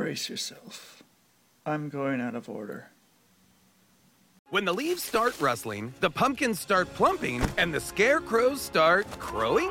Brace yourself. I'm going out of order. When the leaves start rustling, the pumpkins start plumping, and the scarecrows start crowing,